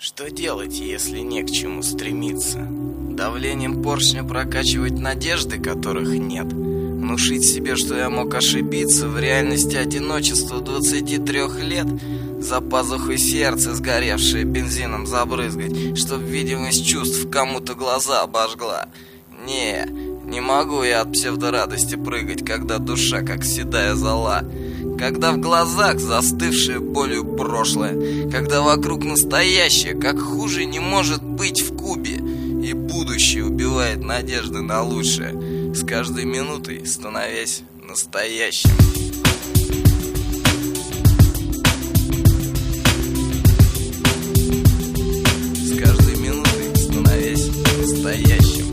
Что делать, если не к чему стремиться? Давлением поршня прокачивать надежды, которых нет? Внушить себе, что я мог ошибиться в реальности одиночества 23 лет? За пазухой сердце, сгоревшее бензином забрызгать, чтоб видимость чувств кому-то глаза обожгла? Не, не могу я от псевдорадости прыгать, когда душа как седая зала, Когда в глазах застывшее болью прошлое. Когда вокруг настоящее, как хуже не может быть в кубе. И будущее убивает надежды на лучшее. С каждой минутой становясь настоящим. С каждой минутой становясь настоящим.